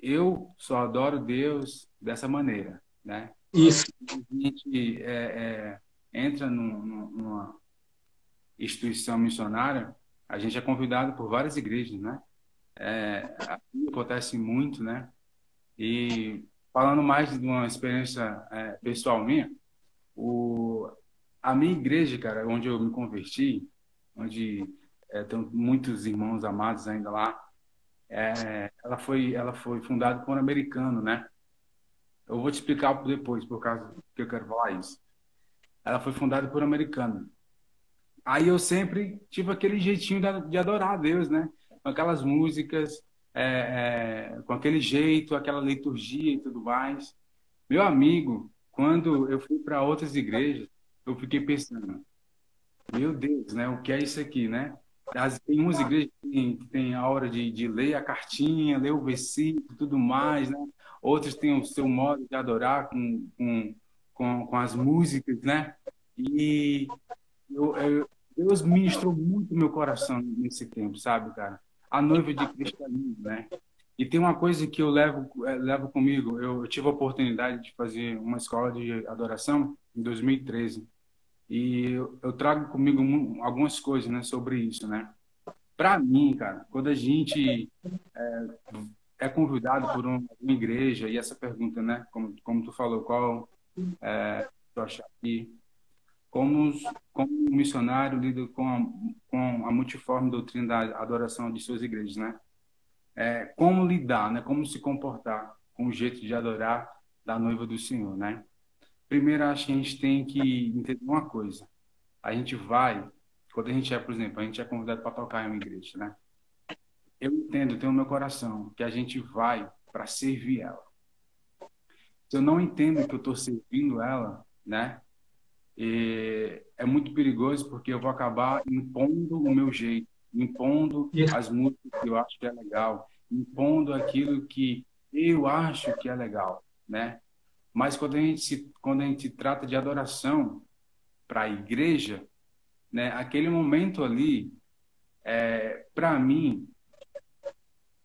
eu só adoro Deus dessa maneira, né? Isso. A gente é, é, entra num, numa instituição missionária, a gente é convidado por várias igrejas, né? É, acontece muito, né? E falando mais de uma experiência é, pessoal minha, o, a minha igreja, cara, onde eu me converti, onde é, tem muitos irmãos amados ainda lá, é, ela foi ela foi fundada por um americano, né? Eu vou te explicar depois, por causa que eu quero falar isso. Ela foi fundada por um americano. Aí eu sempre tive aquele jeitinho de adorar a Deus, né? Com aquelas músicas, é, é, com aquele jeito, aquela liturgia e tudo mais. Meu amigo, quando eu fui para outras igrejas, eu fiquei pensando, meu Deus, né? O que é isso aqui, né? As, tem umas igrejas que tem, que tem a hora de, de ler a cartinha, ler o versículo tudo mais, né? Outros têm o seu modo de adorar com, com, com, com as músicas, né? E eu, eu, Deus ministrou muito meu coração nesse tempo, sabe, cara? A noiva de Cristo né? E tem uma coisa que eu levo, eh, levo comigo. Eu tive a oportunidade de fazer uma escola de adoração em 2013. E eu, eu trago comigo algumas coisas, né, sobre isso, né? Para mim, cara, quando a gente é, é convidado por uma, uma, igreja e essa pergunta, né, como como tu falou, qual é, tu achar aqui, como como um missionário lida com a, com a multiforme doutrina da adoração de suas igrejas, né? É, como lidar, né? Como se comportar com o jeito de adorar da noiva do Senhor, né? Primeiro, acho que a gente tem que entender uma coisa. A gente vai, quando a gente é, por exemplo, a gente é convidado para tocar em uma igreja, né? Eu entendo, tenho no meu coração, que a gente vai para servir ela. Se eu não entendo que eu estou servindo ela, né? É muito perigoso porque eu vou acabar impondo o meu jeito, impondo as músicas que eu acho que é legal, impondo aquilo que eu acho que é legal, né? Mas quando a gente, quando a gente trata de adoração para a igreja, né, aquele momento ali, é, para mim,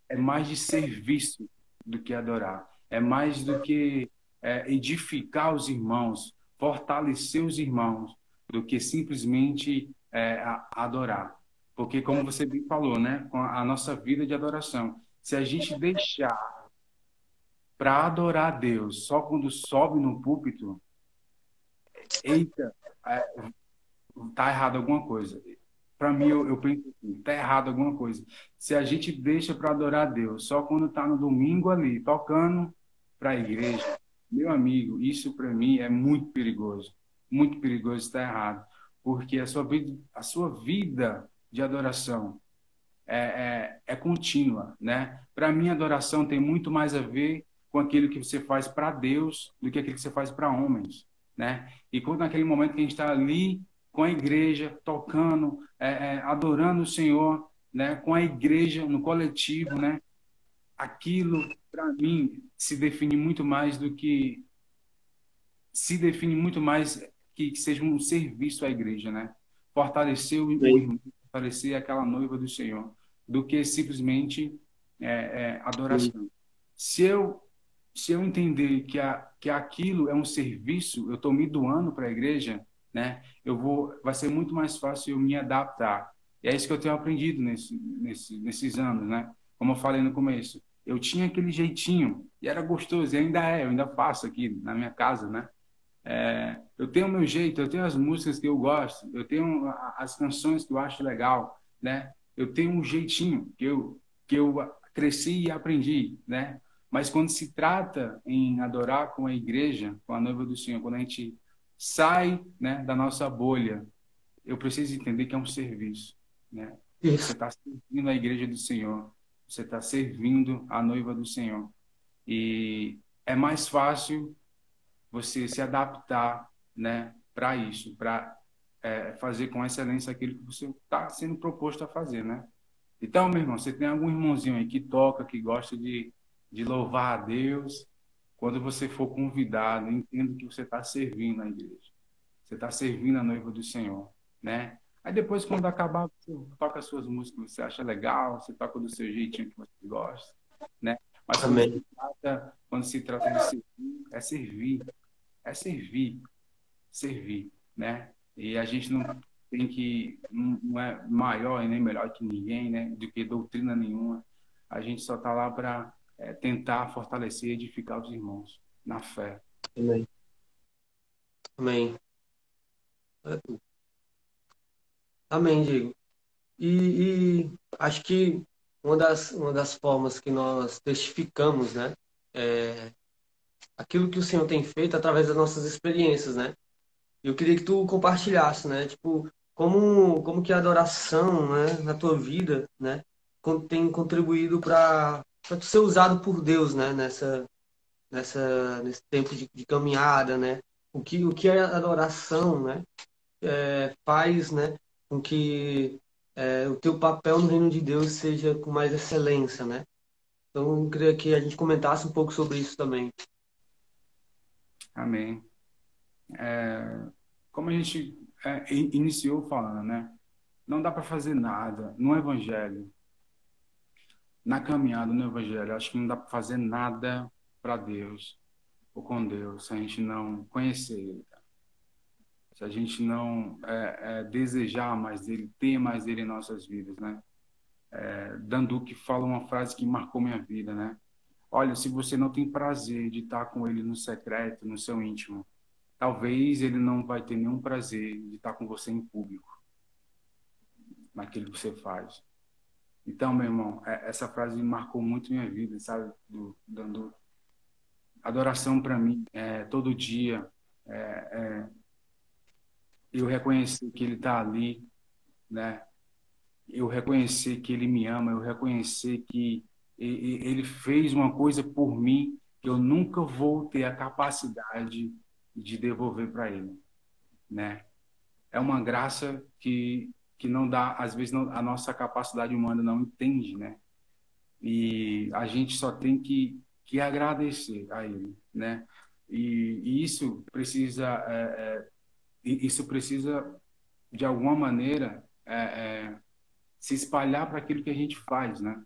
é mais de serviço do que adorar. É mais do que é, edificar os irmãos, fortalecer os irmãos, do que simplesmente é, adorar. Porque, como você bem falou, né, com a nossa vida de adoração, se a gente deixar para adorar a Deus só quando sobe no púlpito, eita, é, tá errado alguma coisa. Para mim, eu, eu penso assim, tá errado alguma coisa. Se a gente deixa para adorar a Deus só quando tá no domingo ali, tocando para a igreja, meu amigo, isso para mim é muito perigoso. Muito perigoso, está errado. Porque a sua vida, a sua vida de adoração é, é, é contínua, né? Para mim, adoração tem muito mais a ver com aquilo que você faz para Deus do que aquilo que você faz para homens, né? E quando naquele momento que a gente está ali com a igreja tocando, é, é, adorando o Senhor, né? Com a igreja no coletivo, né? Aquilo para mim se define muito mais do que se define muito mais que, que seja um serviço à igreja, né? Fortalecer o irmão, fortalecer aquela noiva do Senhor, do que simplesmente é, é, adoração. se eu se eu entender que, a, que aquilo é um serviço, eu estou me doando para a igreja, né? Eu vou, vai ser muito mais fácil eu me adaptar. E é isso que eu tenho aprendido nesse, nesse, nesses anos, né? Como eu falei no começo, eu tinha aquele jeitinho e era gostoso, e ainda é, eu ainda faço aqui na minha casa, né? É, eu tenho o meu jeito, eu tenho as músicas que eu gosto, eu tenho as canções que eu acho legal, né? Eu tenho um jeitinho que eu que eu cresci e aprendi, né? Mas quando se trata em adorar com a igreja, com a noiva do Senhor, quando a gente sai, né, da nossa bolha, eu preciso entender que é um serviço, né? Você está servindo a igreja do Senhor, você está servindo a noiva do Senhor, e é mais fácil você se adaptar, né, para isso, para é, fazer com excelência aquilo que você está sendo proposto a fazer, né? Então, meu irmão, você tem algum irmãozinho aí que toca, que gosta de, de louvar a Deus, quando você for convidado, entenda que você está servindo a igreja. Você está servindo a noiva do Senhor, né? Aí depois, quando acabar, você toca as suas músicas que você acha legal, você toca do seu jeitinho que você gosta, né? Mas quando se, trata, quando se trata de servir, é servir. É servir. Servir, né? E a gente não tem que... Não é maior e nem melhor que ninguém, né? Do que doutrina nenhuma. A gente só está lá para é, tentar fortalecer e edificar os irmãos na fé. Amém. Amém. Amém, Diego. E, e, acho que uma das, uma das formas que nós testificamos, né, é aquilo que o Senhor tem feito através das nossas experiências, né? Eu queria que tu compartilhasse, né, tipo, como, como que a adoração, né, na tua vida, né, tem contribuído para para ser usado por Deus, né, nessa, nessa, nesse tempo de, de caminhada, né? O que, o que a adoração, né, é, faz, né, com que é, o teu papel no reino de Deus seja com mais excelência, né? Então, eu queria que a gente comentasse um pouco sobre isso também. Amém. É, como a gente é, iniciou falando, né? Não dá para fazer nada no Evangelho na caminhada no Evangelho, acho que não dá para fazer nada para Deus ou com Deus se a gente não conhecer Ele. Se a gente não é, é, desejar mais dele, ter mais dele em nossas vidas, né? É, Danduque fala uma frase que marcou minha vida, né? Olha, se você não tem prazer de estar com ele no secreto, no seu íntimo, talvez ele não vai ter nenhum prazer de estar com você em público, naquilo que você faz. Então, meu irmão, é, essa frase marcou muito minha vida, sabe? Do, dando adoração para mim, é, todo dia. É, é, eu reconhecer que Ele está ali, né? Eu reconhecer que Ele me ama, eu reconhecer que Ele fez uma coisa por mim que eu nunca vou ter a capacidade de devolver para Ele, né? É uma graça que que não dá, às vezes não, a nossa capacidade humana não entende, né? E a gente só tem que, que agradecer a ele, né? E, e isso precisa, é, é, isso precisa de alguma maneira é, é se espalhar para aquilo que a gente faz, né?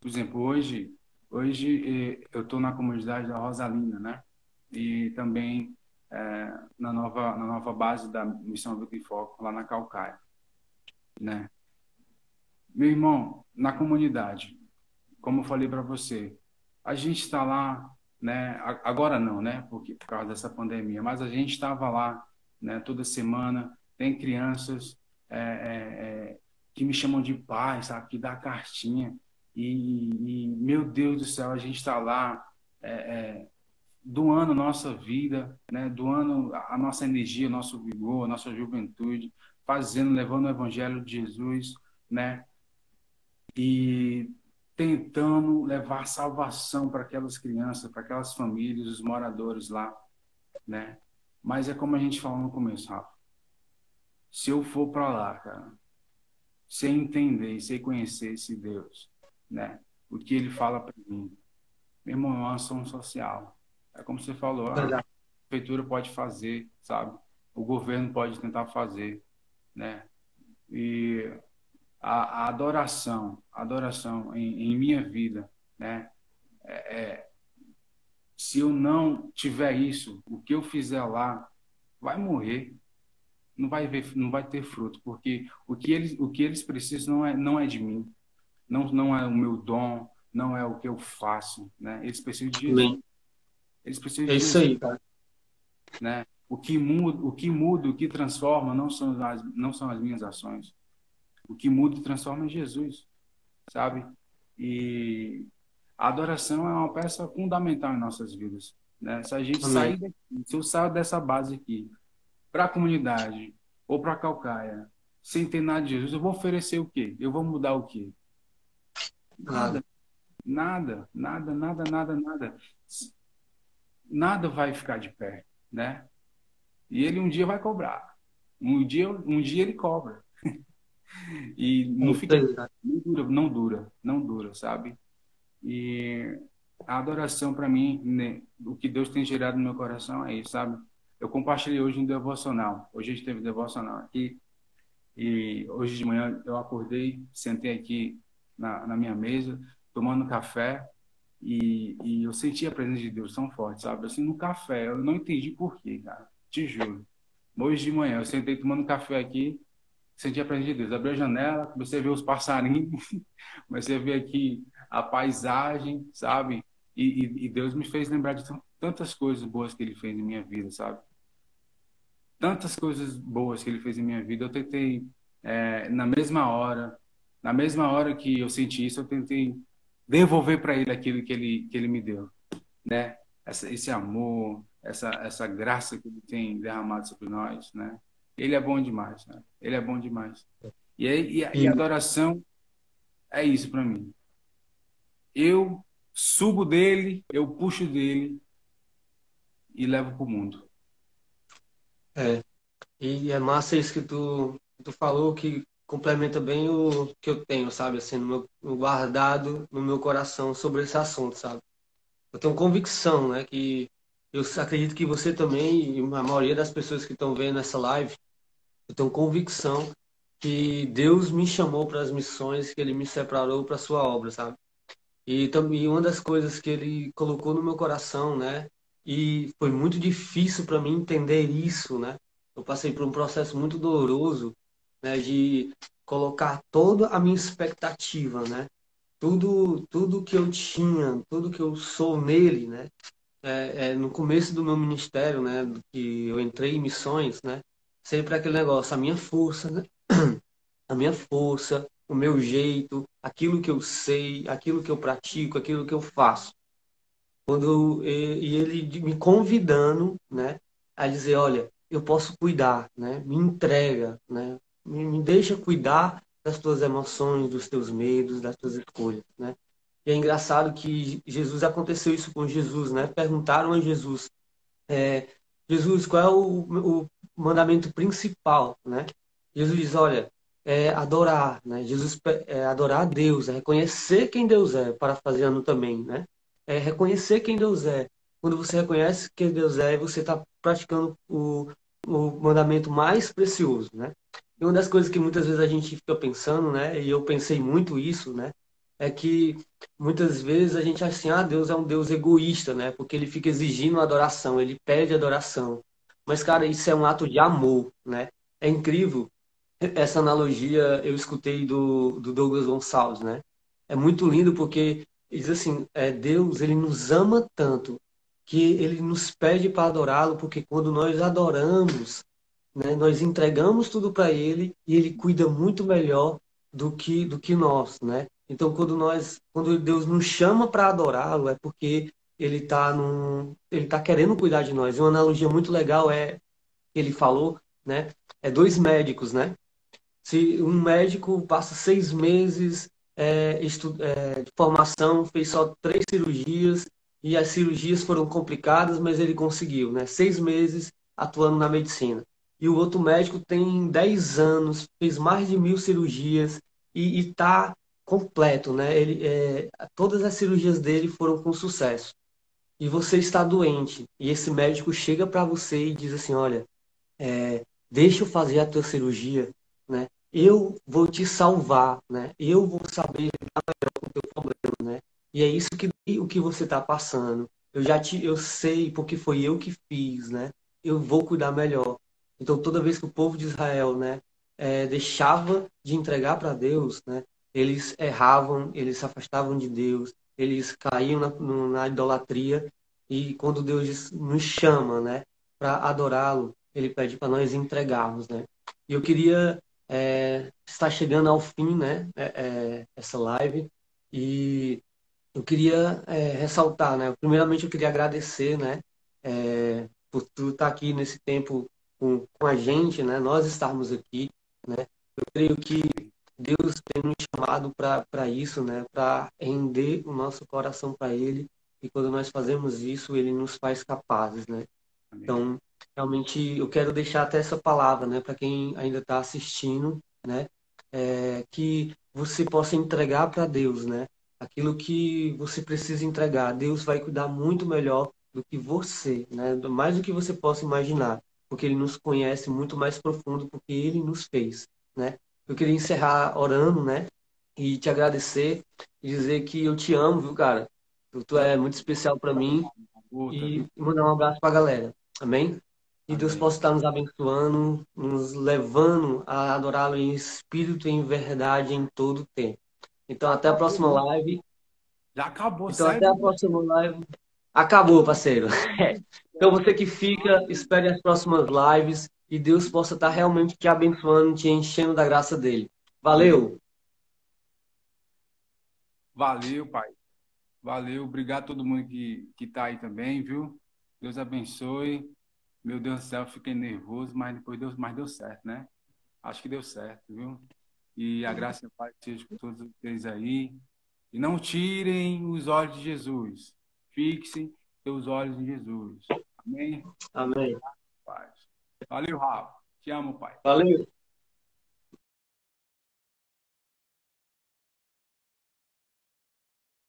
Por exemplo, hoje, hoje é, eu estou na comunidade da Rosalina, né? E também é, na nova na nova base da missão do Foco lá na Calcaia né? Meu irmão, na comunidade, como eu falei para você, a gente está lá, né? Agora não, né? Porque por causa dessa pandemia, mas a gente estava lá, né? Toda semana tem crianças é, é, é, que me chamam de pai, sabe? Que dá cartinha e, e meu Deus do céu, a gente está lá é, é, doando nossa vida, né? Doando a nossa energia, nosso vigor, nossa juventude fazendo, levando o evangelho de Jesus, né? E tentando levar salvação para aquelas crianças, para aquelas famílias, os moradores lá, né? Mas é como a gente falou no começo, Rafa. Se eu for para lá, cara, sem entender, sem conhecer esse Deus, né? O que ele fala para mim, meu irmão, é uma ação social. É como você falou, a prefeitura pode fazer, sabe? O governo pode tentar fazer, né? E a, a adoração, a adoração em, em, minha vida, né? É, é, se eu não tiver isso, o que eu fizer lá vai morrer. Não vai ver, não vai ter fruto, porque o que eles, o que eles precisam não é, não é de mim, não, não é o meu dom, não é o que eu faço, né? Eles precisam de Jesus. Eles precisam de é isso Jesus, aí, cara. Né? O que muda, o que muda, o que transforma não são as, não são as minhas ações. O que muda e transforma é Jesus, sabe? E a adoração é uma peça fundamental em nossas vidas. Né? Se a gente Amém. sair daqui, se eu sair dessa base aqui para a comunidade ou para a Calcaia, sem ter nada de Jesus, eu vou oferecer o quê? Eu vou mudar o quê? Nada. Nada, nada, nada, nada, nada. Nada vai ficar de pé, né? E ele um dia vai cobrar. Um dia, um dia ele cobra. e não fica não dura, não dura, não dura, sabe? E a adoração para mim, né, o que Deus tem gerado no meu coração é isso, sabe? Eu compartilhei hoje um devocional. Hoje a gente teve devocional aqui. E hoje de manhã eu acordei, sentei aqui na, na minha mesa, tomando café. E, e, eu senti a presença de Deus tão forte, sabe? Assim, no café. Eu não entendi por quê, cara. Te juro. Hoje de manhã eu sentei tomando café aqui, senti a presença de Deus. Abri a janela, comecei a ver os passarinhos, comecei a ver aqui a paisagem, sabe? E, e, e, Deus me fez lembrar de tantas coisas boas que Ele fez em minha vida, sabe? Tantas coisas boas que Ele fez em minha vida. Eu tentei, é, na mesma hora, na mesma hora que eu senti isso, eu tentei devolver para Ele aquilo que Ele, que ele me deu, né? Essa, esse amor, essa, essa graça que Ele tem derramado sobre nós, né? Ele é bom demais, né? Ele é bom demais. E, e, e a adoração é isso para mim eu subo dele, eu puxo dele e levo para o mundo. É. E é massa isso que tu, tu falou, que complementa bem o que eu tenho, sabe? Assim, no meu, guardado no meu coração sobre esse assunto, sabe? Eu tenho convicção, né? Que eu acredito que você também, e a maioria das pessoas que estão vendo essa live, eu tenho convicção que Deus me chamou para as missões, que Ele me separou para a sua obra, sabe? E também uma das coisas que ele colocou no meu coração, né? E foi muito difícil para mim entender isso, né? Eu passei por um processo muito doloroso, né? De colocar toda a minha expectativa, né? Tudo, tudo que eu tinha, tudo que eu sou nele, né? É, é, no começo do meu ministério, né? Que eu entrei em missões, né? Sempre aquele negócio, a minha força, né? A minha força, o meu jeito, aquilo que eu sei, aquilo que eu pratico, aquilo que eu faço. Quando eu, e ele me convidando, né, a dizer, olha, eu posso cuidar, né, me entrega, né, me, me deixa cuidar das tuas emoções, dos teus medos, das tuas escolhas, né. E é engraçado que Jesus aconteceu isso com Jesus, né? Perguntaram a Jesus, é, Jesus, qual é o, o mandamento principal, né? Jesus diz, olha, é adorar, né? Jesus é adorar a Deus, é reconhecer quem Deus é, parafraseando também, né? É reconhecer quem Deus é. Quando você reconhece quem Deus é, você está praticando o, o mandamento mais precioso, né? E uma das coisas que muitas vezes a gente fica pensando, né? E eu pensei muito isso, né? É que muitas vezes a gente acha assim, ah, Deus é um Deus egoísta, né? Porque ele fica exigindo adoração, ele pede adoração. Mas, cara, isso é um ato de amor, né? É incrível essa analogia eu escutei do, do Douglas Gonçalves, né? É muito lindo porque diz assim, é, Deus ele nos ama tanto que ele nos pede para adorá-lo, porque quando nós adoramos, né, nós entregamos tudo para ele e ele cuida muito melhor do que do que nós, né? Então quando nós, quando Deus nos chama para adorá-lo, é porque ele está ele tá querendo cuidar de nós. Uma analogia muito legal é ele falou, né? É dois médicos, né? Se um médico passa seis meses é, é, de formação, fez só três cirurgias e as cirurgias foram complicadas, mas ele conseguiu, né? Seis meses atuando na medicina. E o outro médico tem dez anos, fez mais de mil cirurgias e está completo, né? Ele, é, todas as cirurgias dele foram com sucesso. E você está doente e esse médico chega para você e diz assim, olha, é, deixa eu fazer a tua cirurgia né? Eu vou te salvar, né? Eu vou saber lidar melhor com o teu problema, né? E é isso que o que você está passando. eu já te, eu sei porque foi eu que fiz, né? Eu vou cuidar melhor. Então toda vez que o povo de Israel, né, é, deixava de entregar para Deus, né, eles erravam, eles se afastavam de Deus, eles caíam na, na idolatria e quando Deus nos chama, né, para adorá-lo, ele pede para nós entregarmos, né? E eu queria é, estar chegando ao fim, né, é, é, essa live e eu queria é, ressaltar, né? Primeiramente eu queria agradecer, né, é, por tu estar aqui nesse tempo com, com a gente, né? Nós estarmos aqui, né? Eu creio que Deus tem nos chamado para isso, né? Para render o nosso coração para Ele e quando nós fazemos isso, Ele nos faz capazes, né? Amém. Então, realmente, eu quero deixar até essa palavra, né? Para quem ainda está assistindo, né? É, que você possa entregar para Deus, né? Aquilo que você precisa entregar. Deus vai cuidar muito melhor do que você, né? Mais do que você possa imaginar, porque Ele nos conhece muito mais profundo, porque Ele nos fez, né? Eu queria encerrar orando, né? E te agradecer e dizer que eu te amo, viu, cara? Tu, tu é muito especial para mim e mandar um abraço para a galera. Amém? E Deus possa estar nos abençoando, nos levando a adorá-lo em espírito e em verdade em todo o tempo. Então, até a próxima live. Já acabou, Então, sério? até a próxima live. Acabou, parceiro. Então, você que fica, espere as próximas lives e Deus possa estar realmente te abençoando, te enchendo da graça dele. Valeu! Valeu, pai. Valeu. Obrigado a todo mundo que, que tá aí também, viu? Deus abençoe. Meu Deus do céu, fiquei nervoso, mas depois deu, mas deu certo, né? Acho que deu certo, viu? E a graça e a paz seja com todos vocês aí. E não tirem os olhos de Jesus. Fixem seus olhos em Jesus. Amém? Amém. Valeu, Rafa. Te amo, pai. Valeu.